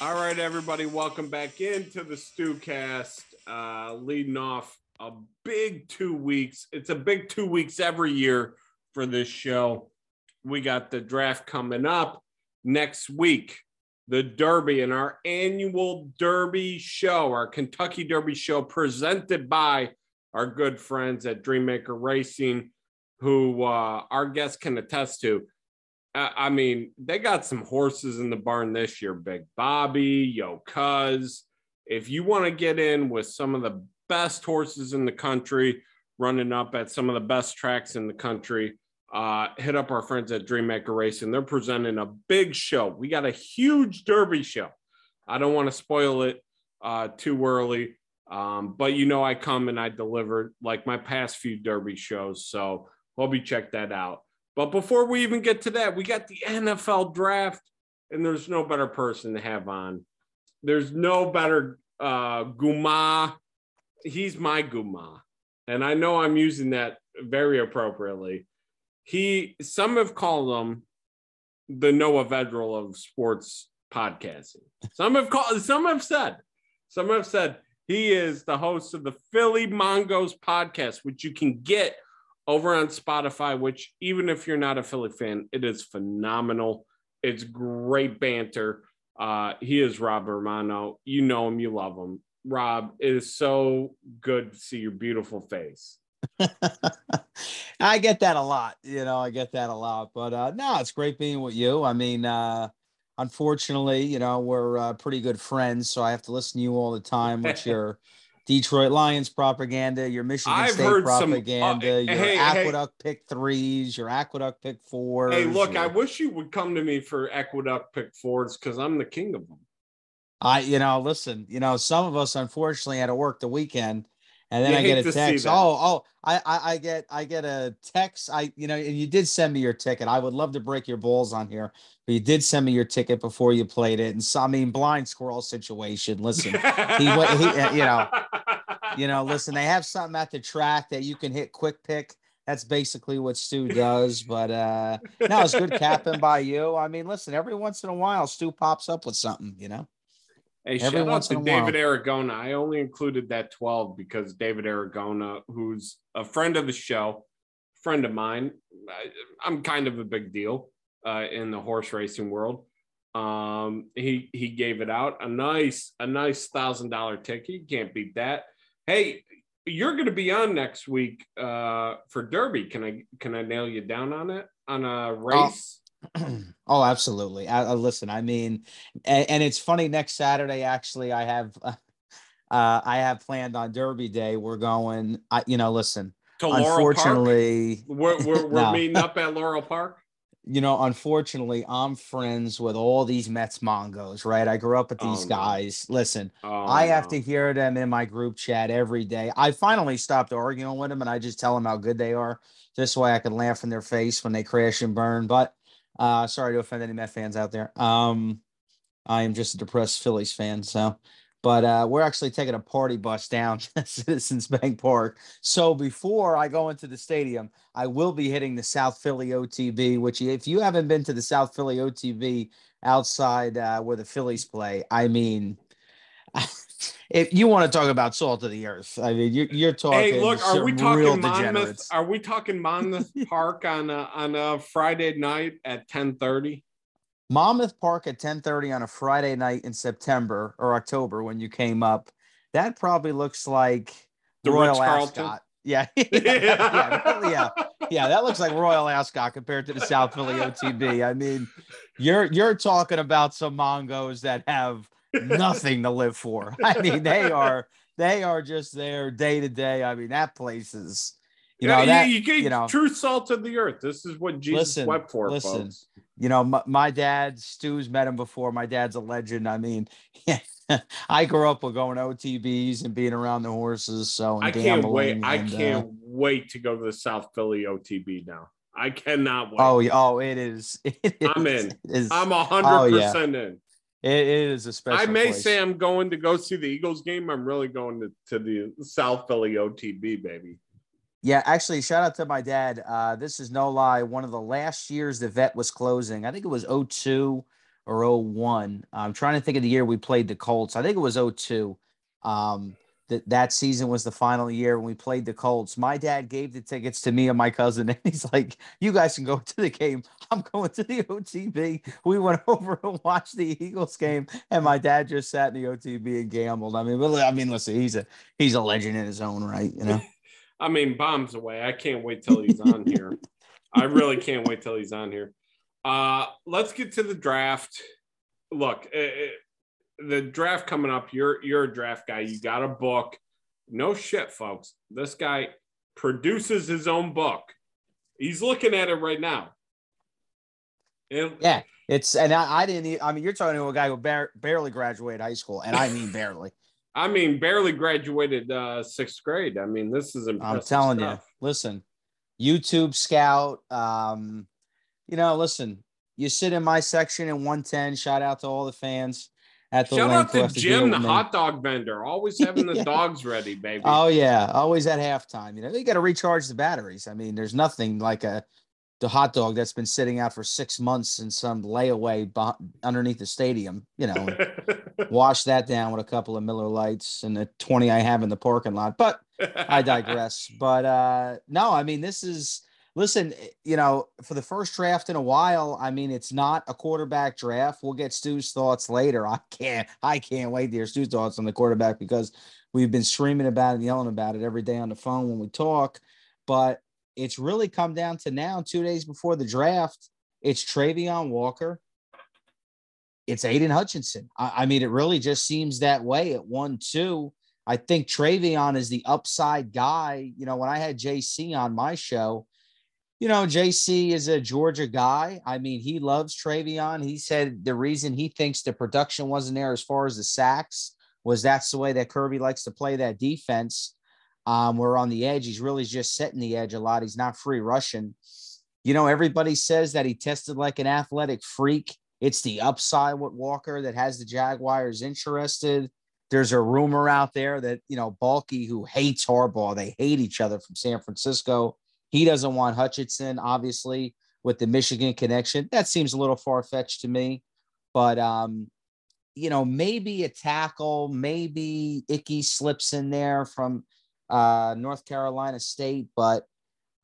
All right, everybody, welcome back into the Stewcast. Uh, leading off a big two weeks. It's a big two weeks every year for this show. We got the draft coming up next week, the Derby, and our annual Derby show, our Kentucky Derby show, presented by our good friends at Dreammaker Racing, who uh, our guests can attest to. I mean, they got some horses in the barn this year. Big Bobby, Yo Cuz. If you want to get in with some of the best horses in the country, running up at some of the best tracks in the country, uh, hit up our friends at Dreammaker Racing. They're presenting a big show. We got a huge Derby show. I don't want to spoil it uh, too early, um, but you know I come and I deliver like my past few Derby shows. So hope you check that out. But before we even get to that, we got the NFL draft, and there's no better person to have on. There's no better uh, Guma. He's my Guma. And I know I'm using that very appropriately. He, some have called him the Noah Vedral of sports podcasting. Some have called, some have said, some have said he is the host of the Philly Mongos podcast, which you can get over on Spotify, which even if you're not a Philly fan, it is phenomenal. It's great banter. Uh, he is Rob Romano. You know him, you love him. Rob, it is so good to see your beautiful face. I get that a lot, you know, I get that a lot. But uh no, it's great being with you. I mean, uh unfortunately, you know, we're uh, pretty good friends, so I have to listen to you all the time, which you're Detroit Lions propaganda, your Michigan I've State propaganda, some, uh, your hey, Aqueduct hey, pick threes, your Aqueduct pick fours. Hey, look, your, I wish you would come to me for Aqueduct pick fours because I'm the king of them. I, you know, listen, you know, some of us unfortunately had to work the weekend, and then you I get a text. Oh, oh, I, I, I get, I get a text. I, you know, and you did send me your ticket. I would love to break your balls on here, but you did send me your ticket before you played it. And so, I mean, blind squirrel situation. Listen, he, he, you know you know, listen, they have something at the track that you can hit quick pick. That's basically what Stu does. But uh no, it's good capping by you. I mean, listen, every once in a while, Stu pops up with something, you know. Hey, every shout out to David. Aragona. I only included that 12 because David Aragona, who's a friend of the show, friend of mine, I, am kind of a big deal uh, in the horse racing world. Um, he he gave it out a nice a nice thousand dollar ticket. You can't beat that. Hey, you're going to be on next week uh, for Derby. Can I can I nail you down on it on a race? Oh, absolutely. I, I, listen, I mean, and, and, it's funny. Next Saturday, actually, I have uh, I have planned on Derby Day. We're going. I, you know, listen. To unfortunately, Laurel Park? we're we're, we're no. meeting up at Laurel Park you know, unfortunately, I'm friends with all these Mets Mongos, right? I grew up with these oh, guys. No. Listen, oh, I have no. to hear them in my group chat every day. I finally stopped arguing with them and I just tell them how good they are. This way I can laugh in their face when they crash and burn. But uh sorry to offend any Met fans out there. Um I am just a depressed Phillies fan. So but uh, we're actually taking a party bus down to Citizens Bank Park. So before I go into the stadium, I will be hitting the South Philly OTB, which if you haven't been to the South Philly OTB outside uh, where the Phillies play, I mean, if you want to talk about salt of the earth, I mean, you're, you're talking. Hey, look, are we talking Monmouth? Are we talking Monmouth Park on a, on a Friday night at ten thirty? Monmouth Park at 10:30 on a Friday night in September or October when you came up. That probably looks like the Royal Ascot. Yeah. yeah, yeah, yeah, yeah. That looks like Royal Ascot compared to the South Philly OTB. I mean, you're you're talking about some Mongos that have nothing to live for. I mean, they are they are just there day to day. I mean, that place is you know, that, you, you, you know, true salt of the earth. This is what Jesus listen, wept for. Listen, folks. you know, my, my, dad, Stu's met him before. My dad's a legend. I mean, yeah, I grew up with going OTBs and being around the horses. So I can't wait. And, I can't uh, wait to go to the South Philly OTB now. I cannot wait. Oh, oh, it is. It is I'm in. Is, I'm a hundred oh, percent in. It is a special. I may place. say I'm going to go see the Eagles game. I'm really going to, to the South Philly OTB, baby. Yeah, actually, shout out to my dad. Uh, this is no lie. One of the last years the vet was closing, I think it was 02 or 01. I'm trying to think of the year we played the Colts. I think it was 02. Um, that that season was the final year when we played the Colts. My dad gave the tickets to me and my cousin, and he's like, "You guys can go to the game. I'm going to the OTB." We went over and watched the Eagles game, and my dad just sat in the OTB and gambled. I mean, I mean, listen, he's a he's a legend in his own right, you know. I mean, bombs away. I can't wait till he's on here. I really can't wait till he's on here. Uh, let's get to the draft. Look, it, it, the draft coming up. You're you're a draft guy. You got a book. No shit, folks. This guy produces his own book. He's looking at it right now. And, yeah, it's and I, I didn't. I mean, you're talking to a guy who bar- barely graduated high school, and I mean barely. I mean, barely graduated uh, sixth grade. I mean, this is impressive. I'm telling stuff. you. Listen, YouTube Scout. Um, you know, listen, you sit in my section in 110. Shout out to all the fans at the Shout out to Jim, the hot dog vendor, always having the yeah. dogs ready, baby. Oh yeah, always at halftime. You know, you got to recharge the batteries. I mean, there's nothing like a the hot dog that's been sitting out for six months in some layaway underneath the stadium. You know, wash that down with a couple of Miller Lights and the twenty I have in the parking lot. But I digress. but uh no, I mean, this is listen, eh, you know, for the first draft in a while, I mean, it's not a quarterback draft. We'll get Stu's thoughts later. I can't, I can't wait to hear Stu's thoughts on the quarterback because we've been screaming about it and yelling about it every day on the phone when we talk. But it's really come down to now, two days before the draft, it's Travon Walker. It's Aidan Hutchinson. I, I mean, it really just seems that way at one, two. I think Travon is the upside guy. You know, when I had JC on my show, you know, JC is a Georgia guy. I mean, he loves Travon. He said the reason he thinks the production wasn't there as far as the sacks was that's the way that Kirby likes to play that defense. Um, we're on the edge. He's really just setting the edge a lot. He's not free rushing. You know, everybody says that he tested like an athletic freak. It's the upside with Walker that has the Jaguars interested. There's a rumor out there that, you know, Baalke, who hates Harbaugh, they hate each other from San Francisco he doesn't want Hutchinson, obviously, with the Michigan connection. That seems a little far fetched to me, but um, you know, maybe a tackle, maybe Icky slips in there from uh, North Carolina State, but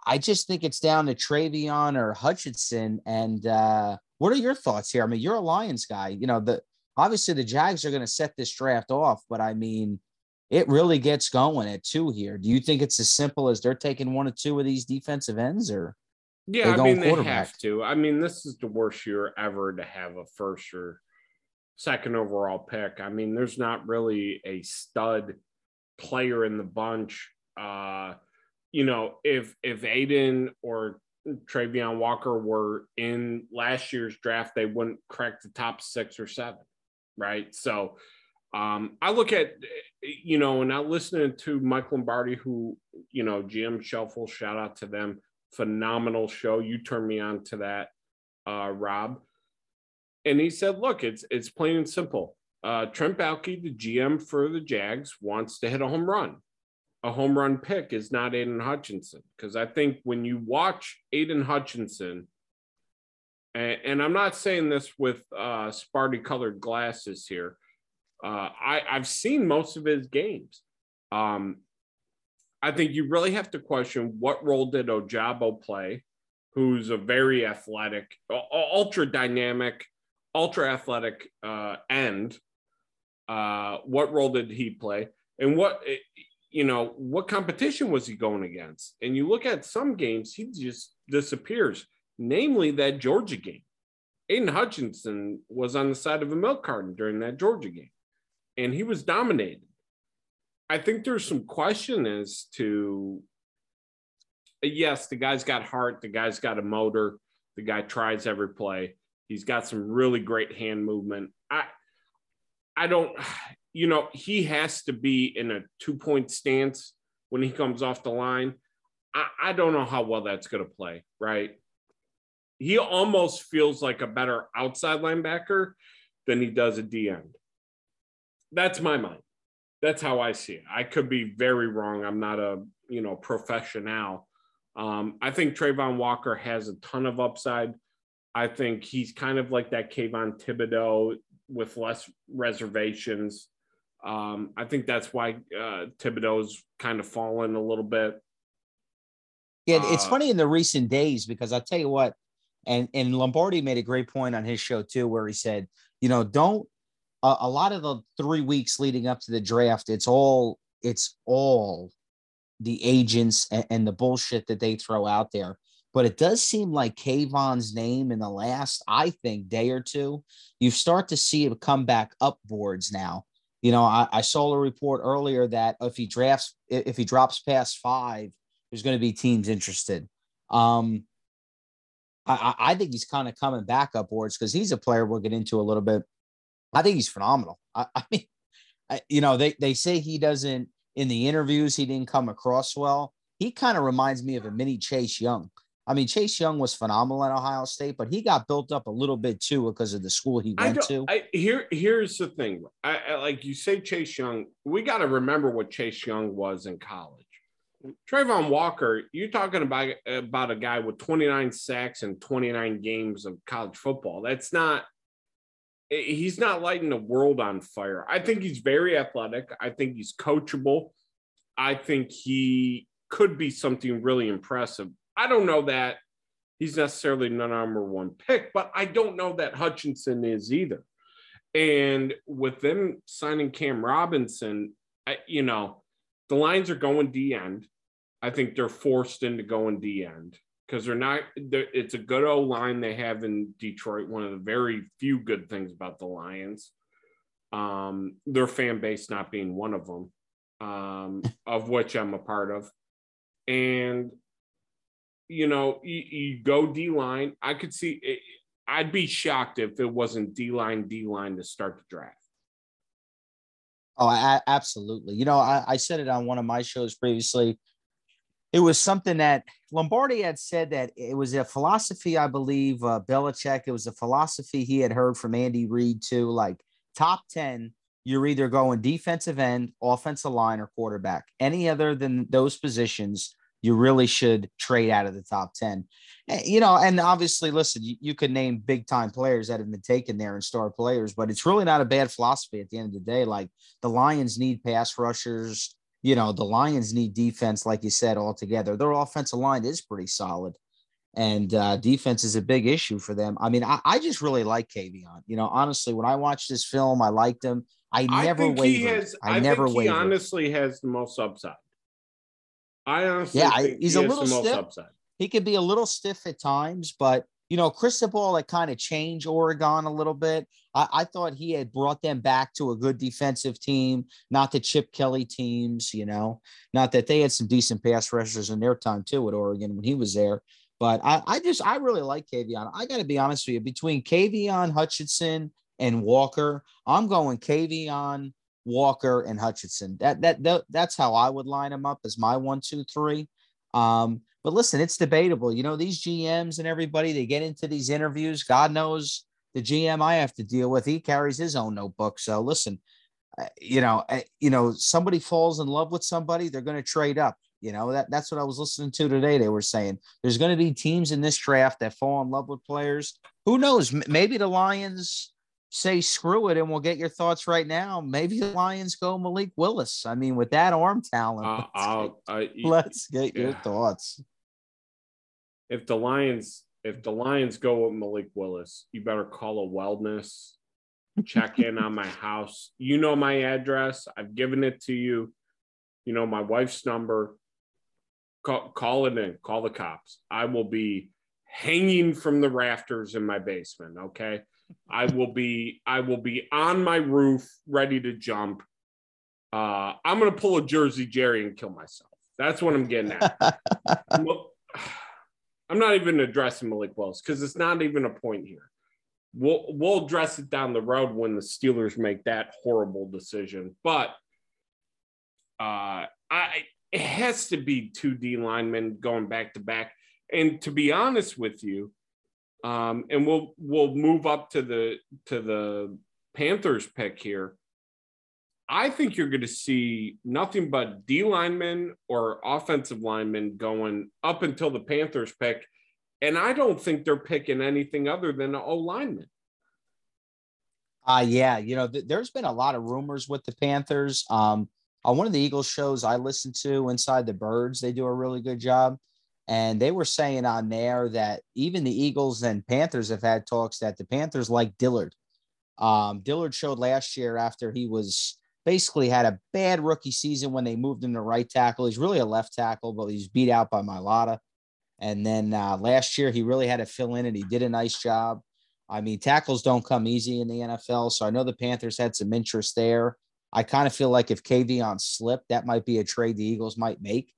I just think it's down to Travon or Hutchinson. And uh, what are your thoughts here? I mean, you're a Lions guy. You know, the obviously the Jags are going to set this draft off, but I mean, it really gets going at two here. Do you think it's as simple as they're taking one or two of these defensive ends, or yeah, I mean they have to. I mean, this is the worst year ever to have a first or second overall pick. I mean, there's not really a stud player in the bunch. Uh, you know, if if Aidan or Travon Walker were in last year's draft, they wouldn't crack the top six or seven, right? So um, I look at, you know, and now listening to Mike Lombardi, who, you know, GM Shuffle, shout out to them. Phenomenal show. You turned me on to that, uh, Rob. And he said, look, it's it's plain and simple. Uh, Trent Baalke, the GM for the Jags, wants to hit a home run. A home run pick is not Aidan Hutchinson. Because I think when you watch Aidan Hutchinson, and, and I'm not saying this with uh, Sparty colored glasses here, uh, I, I've seen most of his games. Um, I think you really have to question what role did Ojabo play, who's a very athletic, ultra dynamic, ultra athletic uh, end. Uh, what role did he play? And what, eh, you know, what competition was he going against? And you look at some games, he just disappears, namely that Georgia game. Aidan Hutchinson was on the side of a milk carton during that Georgia game and he was dominated. I think there's some question as to yes, the guy's got heart, the guy's got a motor, the guy tries every play. He's got some really great hand movement. I I don't you know, he has to be in a two-point stance when he comes off the line. I, I don't know how well that's gonna play, right? He almost feels like a better outside linebacker than he does a D end that's my mind. That's how I see it. I could be very wrong. I'm not a you know professional. Um, I think Travon Walker has a ton of upside. I think he's kind of like that Kayvon Thibodeaux with less reservations. Um, I think that's why uh, Thibodeaux's kind of fallen a little bit. Yeah, it's uh, funny in the recent days because I'll tell you what, and and Lombardi made a great point on his show too, where he said, you know, don't uh, a lot of the three weeks leading up to the draft, it's all it's all the agents and, and the bullshit that they throw out there. But it does seem like Kayvon's name in the last, I think, day or two, you start to see it come back up boards now. You know, I, I saw a report earlier that if he drafts, if he drops past five, there's going to be teams interested. Um, I, I think he's kind of coming back upwards because he's a player we'll get into a little bit. I think he's phenomenal. I, I mean, I, you know, they, they say he doesn't, in the interviews, he didn't come across well. He kind of reminds me of a mini Chase Young. I mean, Chase Young was phenomenal at Ohio State, but he got built up a little bit too because of the school he went to. I, here, here's the thing. I, I, like you say, Chase Young. We got to remember what Chase Young was in college. Travon Walker, you're talking about about a guy with 29 sacks and 29 games of college football. That's not. He's not lighting the world on fire. I think he's very athletic. I think he's coachable. I think he could be something really impressive I don't know that he's necessarily the number one pick, but I don't know that Hutchinson is either. And with them signing Cam Robinson, I, you know, the lines are going D end. I think they're forced into going D end because they're not. They're, it's a good O line they have in Detroit. One of the very few good things about the Lions, um, their fan base not being one of them, um, of which I'm a part of, and you know, you, you go D line. I could see. It, I'd be shocked if it wasn't D line, D line to start the draft. Oh, I, absolutely. You know, I, I said it on one of my shows previously. It was something that Lombardi had said that it was a philosophy, I believe, uh, Belichick. It was a philosophy he had heard from Andy Reid too. Like top ten, you're either going defensive end, offensive line, or quarterback. Any other than those positions, you really should trade out of the top 10. Eh, you know, and obviously, listen, you, you could name big time players that have been taken there and star players, but it's really not a bad philosophy at the end of the day. Like the Lions need pass rushers. You know, the Lions need defense, like you said, altogether. Their offensive line is pretty solid. And uh, defense is a big issue for them. I mean, I, I just really like Kayvon. You know, honestly, when I watched this film, I liked him. I never I wavered. Has, I, I, never think he wavered. honestly has the most upside. I honestly, yeah, he's he a little stiff. Upside. He could be a little stiff at times, but you know, Cristobal like kind of changed Oregon a little bit. I, I, thought he had brought them back to a good defensive team, not the Chip Kelly teams. You know, not that they had some decent pass rushers in their time too at Oregon when he was there. But I, I just I really like Kayvon. I got to be honest with you. Between Kayvon Hutchinson and Walker, I'm going Kayvon Walker, and Hutchinson. That, that that that's how I would line them up as my one, two, three. Um, but listen, it's debatable. You know, these GMs and everybody they get into these interviews. God knows the GM I have to deal with. He carries his own notebook. So listen, uh, you know, uh, you know, somebody falls in love with somebody, they're going to trade up. You know that that's what I was listening to today. They were saying there's going to be teams in this draft that fall in love with players. Who knows? Maybe the Lions say screw it and we'll get your thoughts right now. Maybe the Lions go Malik Willis. I mean, with that arm talent, uh, let's, get, let's get yeah. your thoughts. If the Lions, if the Lions go with Malik Willis, you better call a wellness, check in on my house. You know my address. I've given it to you. You know my wife's number. Call, call it in. Call the cops. I will be hanging from the rafters in my basement. Okay I will be I will be on my roof ready to jump. Uh, I'm gonna pull a Jersey Jerry and kill myself. That's what I'm getting at. I'm not even addressing Malik Willis because it's not even a point here. We'll we'll address it down the road when the Steelers make that horrible decision. But uh, I it has to be two D linemen going back to back. And to be honest with you, um, and we'll we'll move up to the to the Panthers pick here. I think you're going to see nothing but D linemen or offensive linemen going up until the Panthers pick. And I don't think they're picking anything other than an O lineman. Uh, yeah, you know, th- there's been a lot of rumors with the Panthers. Um, on one of the Eagles shows I listen to, Inside the Birds, they do a really good job. And they were saying on there that even the Eagles and Panthers have had talks that the Panthers like Dillard. Um, Dillard showed last year after he was basically had a bad rookie season when they moved him to right tackle. He's really a left tackle, but he's beat out by Mailata. And then uh, last year, he really had to fill in and he did a nice job. I mean, tackles don't come easy in the NFL. So I know the Panthers had some interest there. I kind of feel like if Kayvon slipped, that might be a trade the Eagles might make.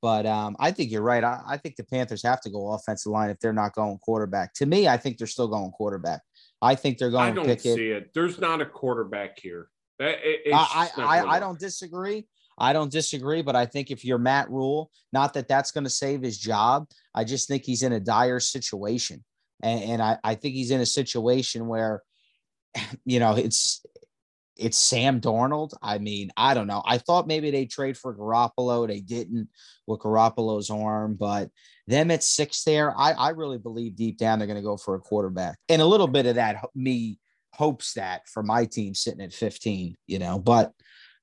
But um, I think you're right. I, I, think the Panthers have to go offensive line if they're not going quarterback. To me, I think they're still going quarterback. I think they're going. I don't see it. There's not a quarterback here. It, I I, I don't disagree. I don't disagree, but I think if you're Matt Rhule, not that that's going to save his job. I just think he's in a dire situation, and, and I, I think he's in a situation where, you know, it's it's Sam Darnold. I mean, I don't know. I thought maybe they trade for Garoppolo. They didn't with Garoppolo's arm, but them at six there, I, I really believe deep down they're going to go for a quarterback. And a little bit of that me hopes that for my team sitting at 15, you know, but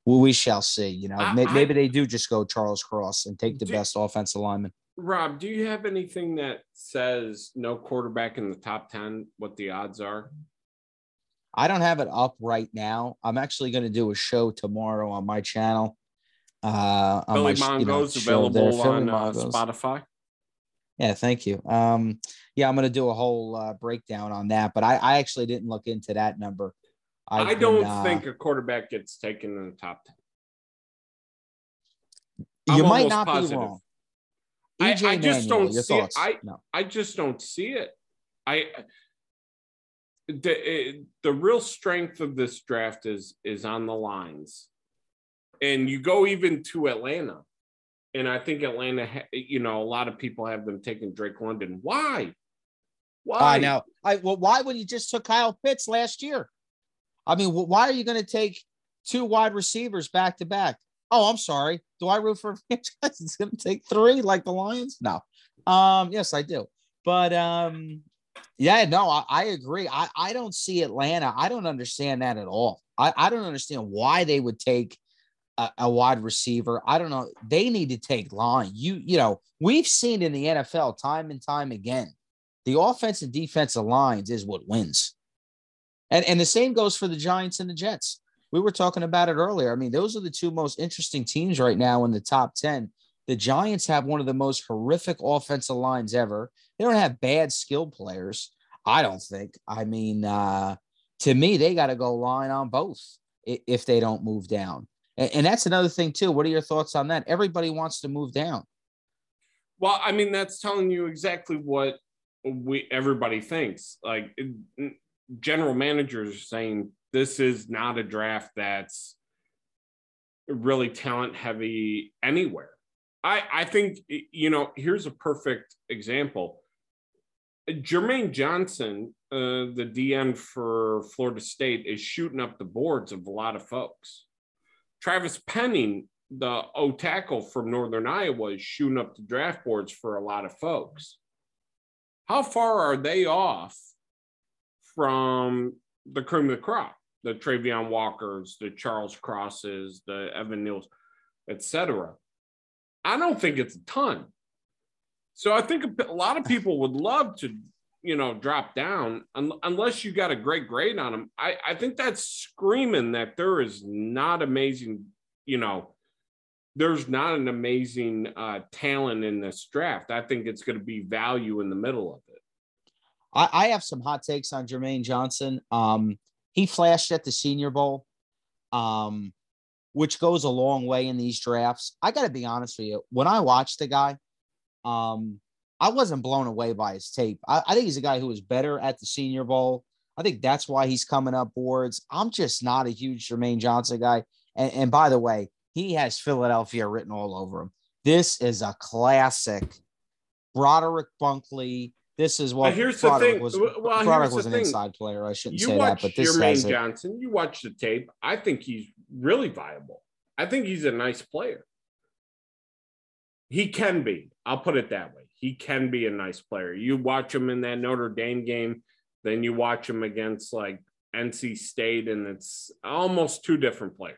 we shall see. You know, I, maybe I, they do just go Charles Cross and take the do, best offensive lineman. Rob, do you have anything that says no quarterback in the top 10, what the odds are? I don't have it up right now. I'm actually going to do a show tomorrow on my channel. Uh, on my, Mongo's you know, available on uh, Spotify. Yeah, thank you. Um, yeah, I'm going to do a whole uh, breakdown on that, but I, I actually didn't look into that number. I've I do not uh, think a quarterback gets taken in the top 10. You might not positive. be wrong. I, I, just don't see it. I, no. I just don't see it. I the the real strength of this draft is is on the lines, and you go even to Atlanta, and I think Atlanta, you know, a lot of people have them taking Drake London. Why? Why? I know. I well, why when you just took Kyle Pitts last year? I mean, why are you going to take two wide receivers back to back? Oh, I'm sorry. Do I root for franchise? It's going to take three like the Lions? No. Um, yes, I do. But um, yeah, no, I, I agree. I, I don't see Atlanta. I don't understand that at all. I, I don't understand why they would take a, a, wide receiver. I don't know. They need to take line. You, you know, we've seen in the NFL time and time again the offensive defensive lines is what wins. And, and the same goes for the Giants and the Jets. We were talking about it earlier. I mean, those are the two most interesting teams right now in the top 10. The Giants have one of the most horrific offensive lines ever. They don't have bad skill players, I don't think. I mean, uh, to me, they got to go line on both if they don't move down. And, and that's another thing, too. What are your thoughts on that? Everybody wants to move down. Well, I mean, that's telling you exactly what we everybody thinks like general managers are saying this is not a draft that's really talent heavy anywhere i i think you know here's a perfect example jermaine johnson uh, the DN for florida state is shooting up the boards of a lot of folks travis penning the o tackle from northern iowa is shooting up the draft boards for a lot of folks how far are they off from the cream of the crop? The Travon Walkers, the Charles Crosses, the Evan Neals, etc. I don't think it's a ton. So I think a lot of people would love to, you know, drop down un- unless you got a great grade on them. I, I think that's screaming that there is not amazing, you know, there's not an amazing uh, talent in this draft. I think it's going to be value in the middle of it. I, I have some hot takes on Jermaine Johnson. Um, he flashed at the Senior Bowl, um, which goes a long way in these drafts. I got to be honest with you. When I watched the guy, um, I wasn't blown away by his tape. I, I think he's a guy who was better at the Senior Bowl. I think that's why he's coming up boards. I'm just not a huge Jermaine Johnson guy. And, and by the way, he has Philadelphia written all over him. This is a classic. Broderick Bunkley. This is what. Here's Broderick the thing. Was, well, Broderick was an thing. inside player. I shouldn't you say that, but this Jermaine Johnson. You watch the tape. I think he's really viable. I think he's a nice player. He can be. I'll put it that way. he can be a nice player. You watch him in that Notre Dame game, then you watch him against like NC State, and it's almost two different players.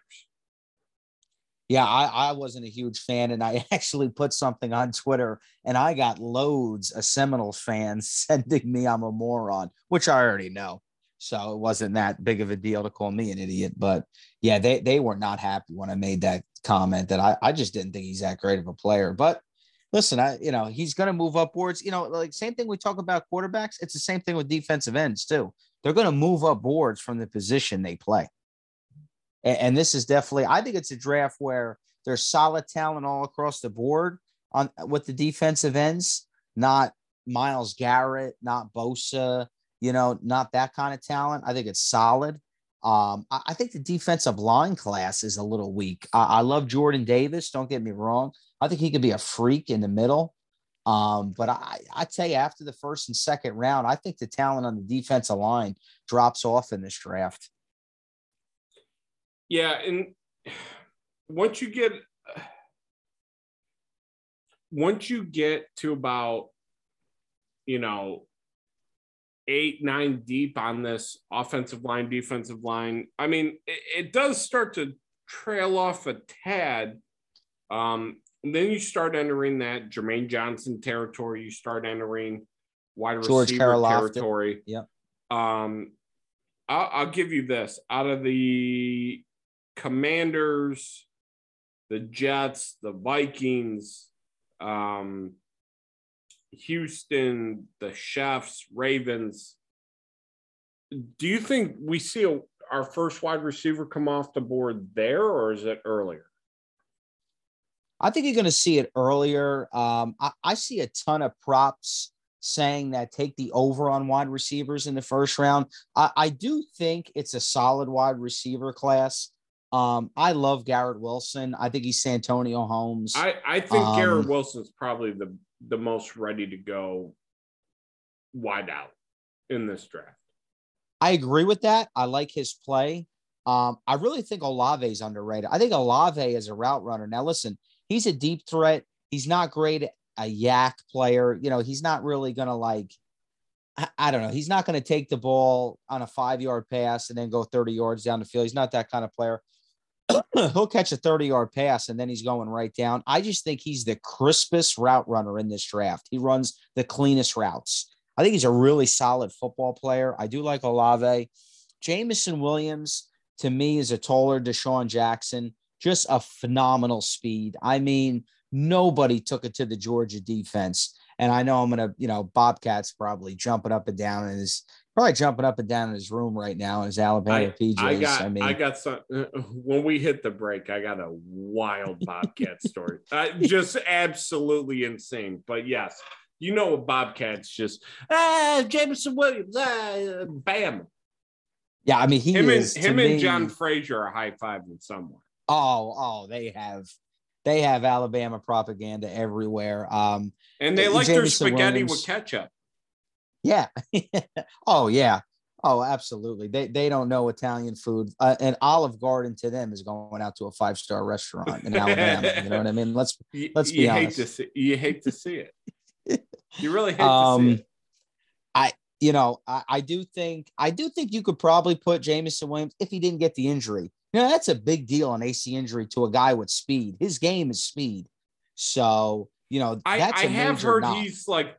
Yeah, I, I wasn't a huge fan, and I actually put something on Twitter, and I got loads of Seminoles fans sending me I'm a moron, which I already know. So it wasn't that big of a deal to call me an idiot. But yeah, they, they were not happy when I made that comment that I, I just didn't think he's that great of a player. But listen, I you know, he's gonna move upwards. You know, like same thing we talk about quarterbacks, it's the same thing with defensive ends too. They're gonna move up boards from the position they play. And, and this is definitely, I think it's a draft where there's solid talent all across the board on with the defensive ends, not Myles Garrett, not Bosa, you know, not that kind of talent. I think it's solid. Um, I, I, think the defensive line class is a little weak. I, I, love Jordan Davis. Don't get me wrong. I think he could be a freak in the middle. Um, but I, I tell you, after the first and second round, I think the talent on the defensive line drops off in this draft. Yeah, and once you get once you get to about you know eight nine deep on this offensive line defensive line i mean it, it does start to trail off a tad um then you start entering that Jermaine Johnson territory. You start entering wide George receiver territory. Yeah. Um, I'll, I'll give you this out of the Commanders, the Jets, the Vikings, um, Houston, the Chefs, Ravens. Do you think we see a, our first wide receiver come off the board there, or is it earlier? I think you're going to see it earlier. Um, I, I, see a ton of props saying that take the over on wide receivers in the first round. I, I do think it's a solid wide receiver class. Um, I love Garrett Wilson. I think he's Santonio Holmes. I, I think um, Garrett Wilson's probably the the most ready to go wide out in this draft. I agree with that. I like his play. Um, I really think Olave is underrated. I think Olave is a route runner. Now, listen, he's a deep threat. He's not great a YAC player. You know, he's not really going to like I don't know. He's not going to take the ball on a five yard pass and then go 30 yards down the field. He's not that kind of player. He'll catch a 30 yard pass and then he's going right down. I just think he's the crispest route runner in this draft. He runs the cleanest routes. I think he's a really solid football player. I do like Olave. Jameson Williams, to me, is a taller DeSean Jackson, just a phenomenal speed. I mean, nobody took it to the Georgia defense. And I know I'm gonna, you know, Bobcat's probably jumping up and down in his probably jumping up and down in his room right now in his Alabama I, PJs. I got, I mean, I got some. When we hit the break, I got a wild Bobcat story. Uh, just absolutely insane. But yes, you know what Bobcat's just ah Jameson Williams, ah, bam. Yeah, I mean he him is, and him and John Frazier are high fiving somewhere. Oh, oh, they have they have Alabama propaganda everywhere. Um, and they like Jameson their spaghetti Williams, with ketchup. Yeah. oh yeah. Oh, absolutely. They they don't know Italian food. Uh, and Olive Garden to them is going out to a five star restaurant in Alabama. you know what I mean? Let's let's be you honest. Hate to see, you hate to see it. You really hate um, to see it. I you know I, I do think I do think you could probably put Jameson Williams if he didn't get the injury. You know that's a big deal an AC injury to a guy with speed. His game is speed. So you know that's I, I have heard knock. he's like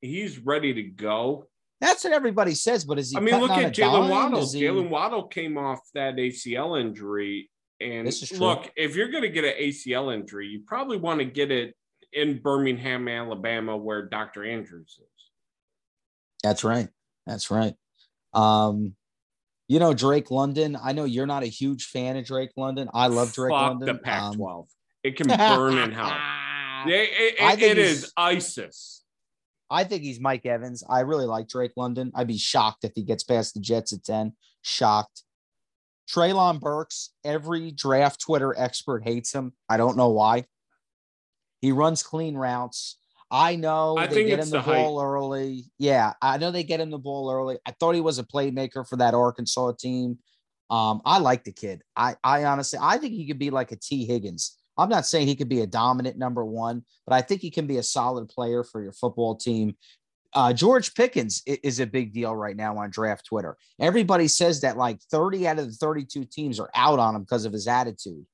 he's ready to go. That's what everybody says, but is he? I mean, look at Jaylen Waddle. He... Jaylen Waddle came off that ACL injury, and look, if you're going to get an ACL injury, you probably want to get it in Birmingham, Alabama, where Dr. Andrews is. That's right. That's right. Um, you know Drake London. I know you're not a huge fan of Drake London. I love Drake Fuck London. The Pac-12. Um, it can burn in hell. It, it, it, it is ISIS. I think he's Mike Evans. I really like Drake London. I'd be shocked if he gets past the Jets at 10. Shocked. Treylon Burks, every draft Twitter expert hates him. I don't know why. He runs clean routes. I know I they get him the, the ball early. Yeah, I know they get him the ball early. I thought he was a playmaker for that Arkansas team. Um, I like the kid. I, I honestly, I think he could be like a Tee Higgins. I'm not saying he could be a dominant number one, but I think he can be a solid player for your football team. Uh, George Pickens is a big deal right now on draft Twitter. Everybody says that like 30 out of the 32 teams are out on him because of his attitude.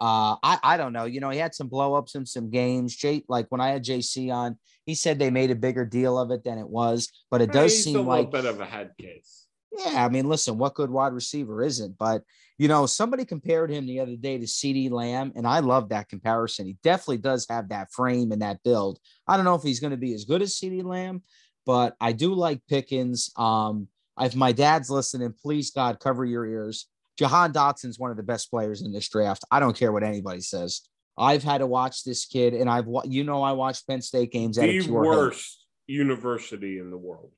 Uh, I, I don't know. You know, he had some blowups in some games. Jay, like when I had JC on, he said they made a bigger deal of it than it was, but it does seem a like a bit of a head case. Yeah, I mean, listen, what good wide receiver isn't? But you know, somebody compared him the other day to CeeDee Lamb, and I love that comparison. He definitely does have that frame and that build. I don't know if he's going to be as good as CeeDee Lamb, but I do like Pickens. Um, if my dad's listening, please God cover your ears. Jahan Dotson's one of the best players in this draft. I don't care what anybody says. I've had to watch this kid, and I've you know I watched Penn State games. At the worst university in the world.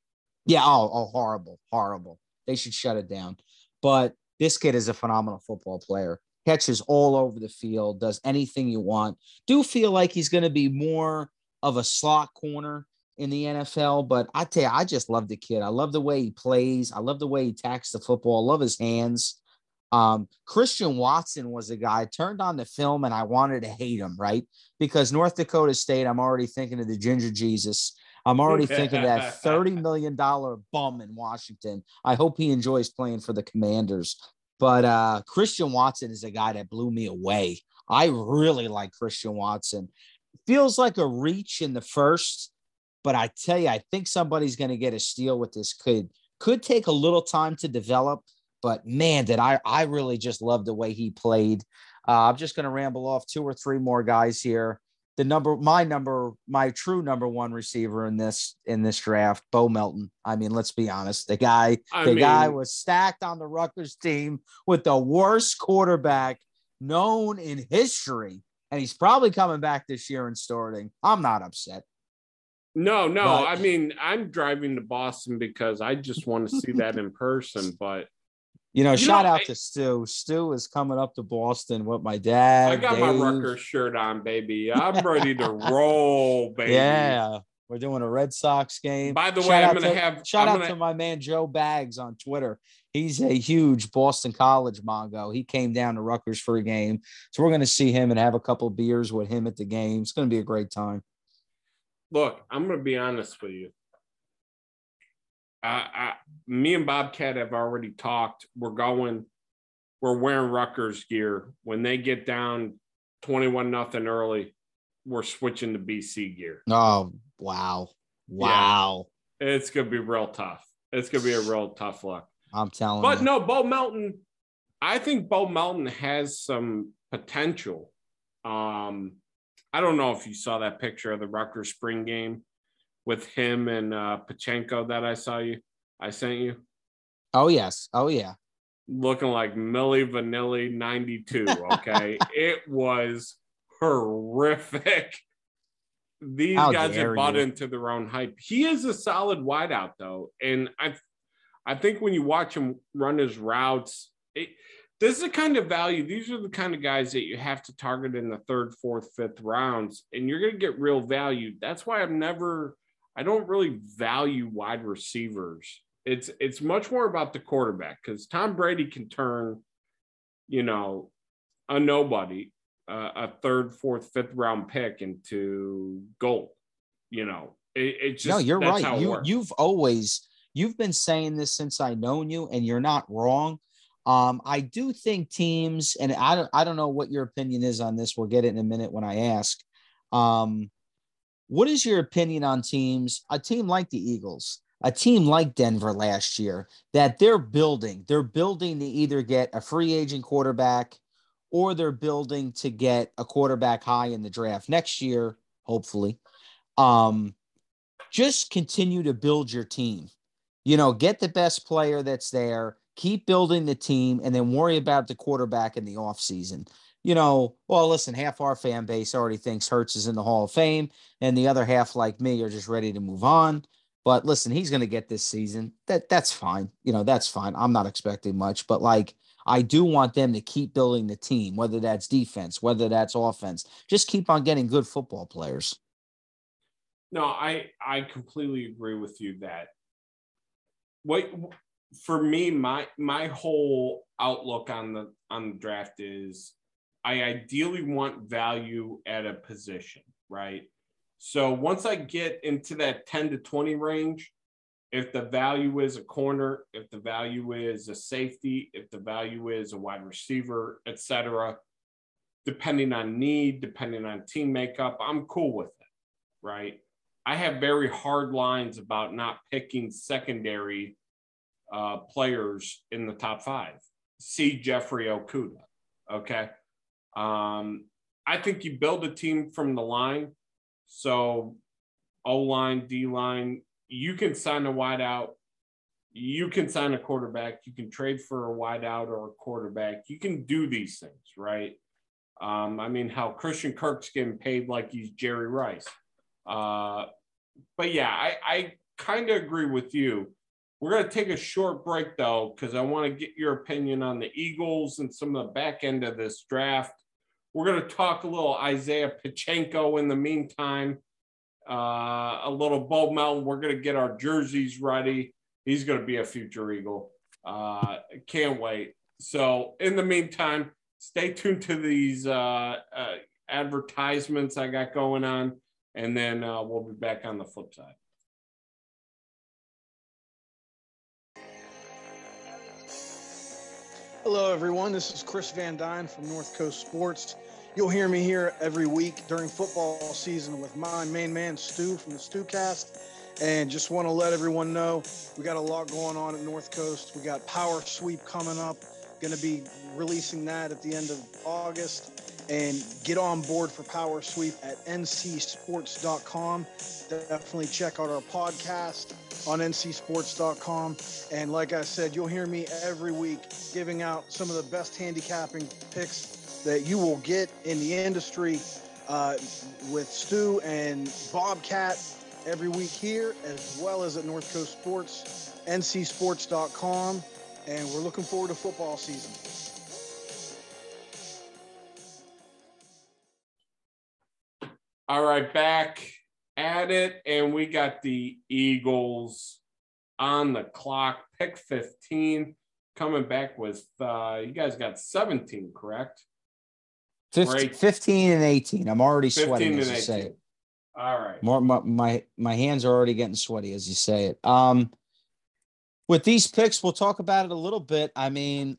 Yeah. Oh, oh, horrible, horrible. They should shut it down. But this kid is a phenomenal football player. Catches all over the field, does anything you want. Do feel like he's going to be more of a slot corner in the NFL, but I tell you, I just love the kid. I love the way he plays. I love the way he tacks the football. I love his hands. Um, Christian Watson was a guy I turned on the film and I wanted to hate him, right? Because North Dakota State, I'm already thinking of the Ginger Jesus. I'm already thinking that $30 million bum in Washington. I hope he enjoys playing for the Commanders. But uh, Christian Watson is a guy that blew me away. I really like Christian Watson. Feels like a reach in the first, but I tell you, I think somebody's going to get a steal with this kid. Could take a little time to develop, but man, did I I really just love the way he played. Uh, I'm just going to ramble off two or three more guys here. The number, my number, my true number one receiver in this in this draft, Bo Melton. I mean, let's be honest. The guy, I the mean, guy was stacked on the Rutgers team with the worst quarterback known in history, and he's probably coming back this year and starting. I'm not upset. No, no. But, I mean, I'm driving to Boston because I just want to see that in person. But you know, you shout know, out I, to Stu. Stu is coming up to Boston with my dad. I got Dave. my Rutgers shirt on, baby. I'm ready to roll, baby. Yeah. We're doing a Red Sox game. By the shout way, I'm gonna to, have shout I'm out gonna, to my man Joe Bags on Twitter. He's a huge Boston College Mongo. He came down to Rutgers for a game. So we're gonna see him and have a couple beers with him at the game. It's gonna be a great time. Look, I'm gonna be honest with you. I, me and Bobcat have already talked. We're going, we're wearing Rutgers gear. When they get down 21 nothing early, we're switching to BC gear. Oh, wow. Wow. Yeah, it's going to be real tough. It's going to be a real tough look. I'm telling but you. no, Bo Melton, I think Bo Melton has some potential. Um, I don't know if you saw that picture of the Rutgers spring game with him and uh, Pacheco that I saw you, I sent you? Oh yes, oh yeah. Looking like Milli Vanilli '92. Okay, it was horrific. These How guys have bought you. into their own hype. He is a solid wideout though, and I, I think when you watch him run his routes, it, this is the kind of value. These are the kind of guys that you have to target in the third, fourth, fifth rounds, and you're going to get real value. That's why I'm never I don't really value wide receivers. It's it's much more about the quarterback because Tom Brady can turn, you know, a nobody, uh, a third, fourth, fifth round pick into gold. You know, it, it's just no. You're right. You you've always you've been saying this since I known you, and you're not wrong. Um, I do think teams, and I don't I don't know what your opinion is on this. We'll get it in a minute when I ask. Um, what is your opinion on teams, a team like the Eagles, a team like Denver last year, that they're building? They're building to either get a free agent quarterback or they're building to get a quarterback high in the draft next year, hopefully. Um, just continue to build your team. You know, get the best player that's there, keep building the team, and then worry about the quarterback in the offseason you know, well, listen, half our fan base already thinks Hurts is in the Hall of Fame, and the other half, like me, are just ready to move on. But listen, he's going to get this season. That that's fine. You know, that's fine. I'm not expecting much, but like I do want them to keep building the team, whether that's defense, whether that's offense. Just keep on getting good football players. No, I I completely agree with you that what for me my my whole outlook on the on the draft is I ideally want value at a position, right? So once I get into that 10 to 20 range, if the value is a corner, if the value is a safety, if the value is a wide receiver, etc., depending on need, depending on team makeup, I'm cool with it, right? I have very hard lines about not picking secondary uh, players in the top five. See Jeffrey Okudah, okay? Um, I think you build a team from the line. So O line, D line, you can sign a wideout. You can sign a quarterback. You can trade for a wideout or a quarterback. You can do these things, right? Um, I mean, how Christian Kirk's getting paid like he's Jerry Rice. Uh, but yeah, I, I kind of agree with you. We're going to take a short break though, because I want to get your opinion on the Eagles and some of the back end of this draft. We're going to talk a little Isaiah Pacheco in the meantime, uh, a little Bo Melton. We're going to get our jerseys ready. He's going to be a future Eagle. Uh, can't wait. So, in the meantime, stay tuned to these uh, uh, advertisements I got going on, and then uh, we'll be back on the flip side. Hello, everyone. This is Chris Van Dyne from North Coast Sports. You'll hear me here every week during football season with my main man, Stu from the Stewcast. And just want to let everyone know we got a lot going on at North Coast. We got Power Sweep coming up, going to be releasing that at the end of August. And get on board for Power Sweep at ncsports.com. Definitely check out our podcast on ncsports.com. And like I said, you'll hear me every week giving out some of the best handicapping picks that you will get in the industry uh, with Stu and Bobcat every week here, as well as at North Coast Sports, ncsports.com. And we're looking forward to football season. All right, back at it, and we got the Eagles on the clock. Pick 15 coming back with uh you guys got 17, correct? 15, 15 and 18. I'm already sweating as you say it. All right. More my, my my hands are already getting sweaty as you say it. Um with these picks, we'll talk about it a little bit. I mean,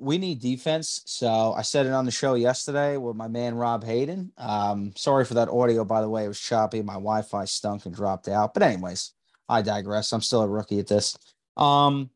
we need defense. So I said it on the show yesterday with my man Rob Hayden. Um, sorry for that audio, by the way. It was choppy. My Wi-Fi stunk and dropped out. But anyways, I digress. I'm still a rookie at this. Um,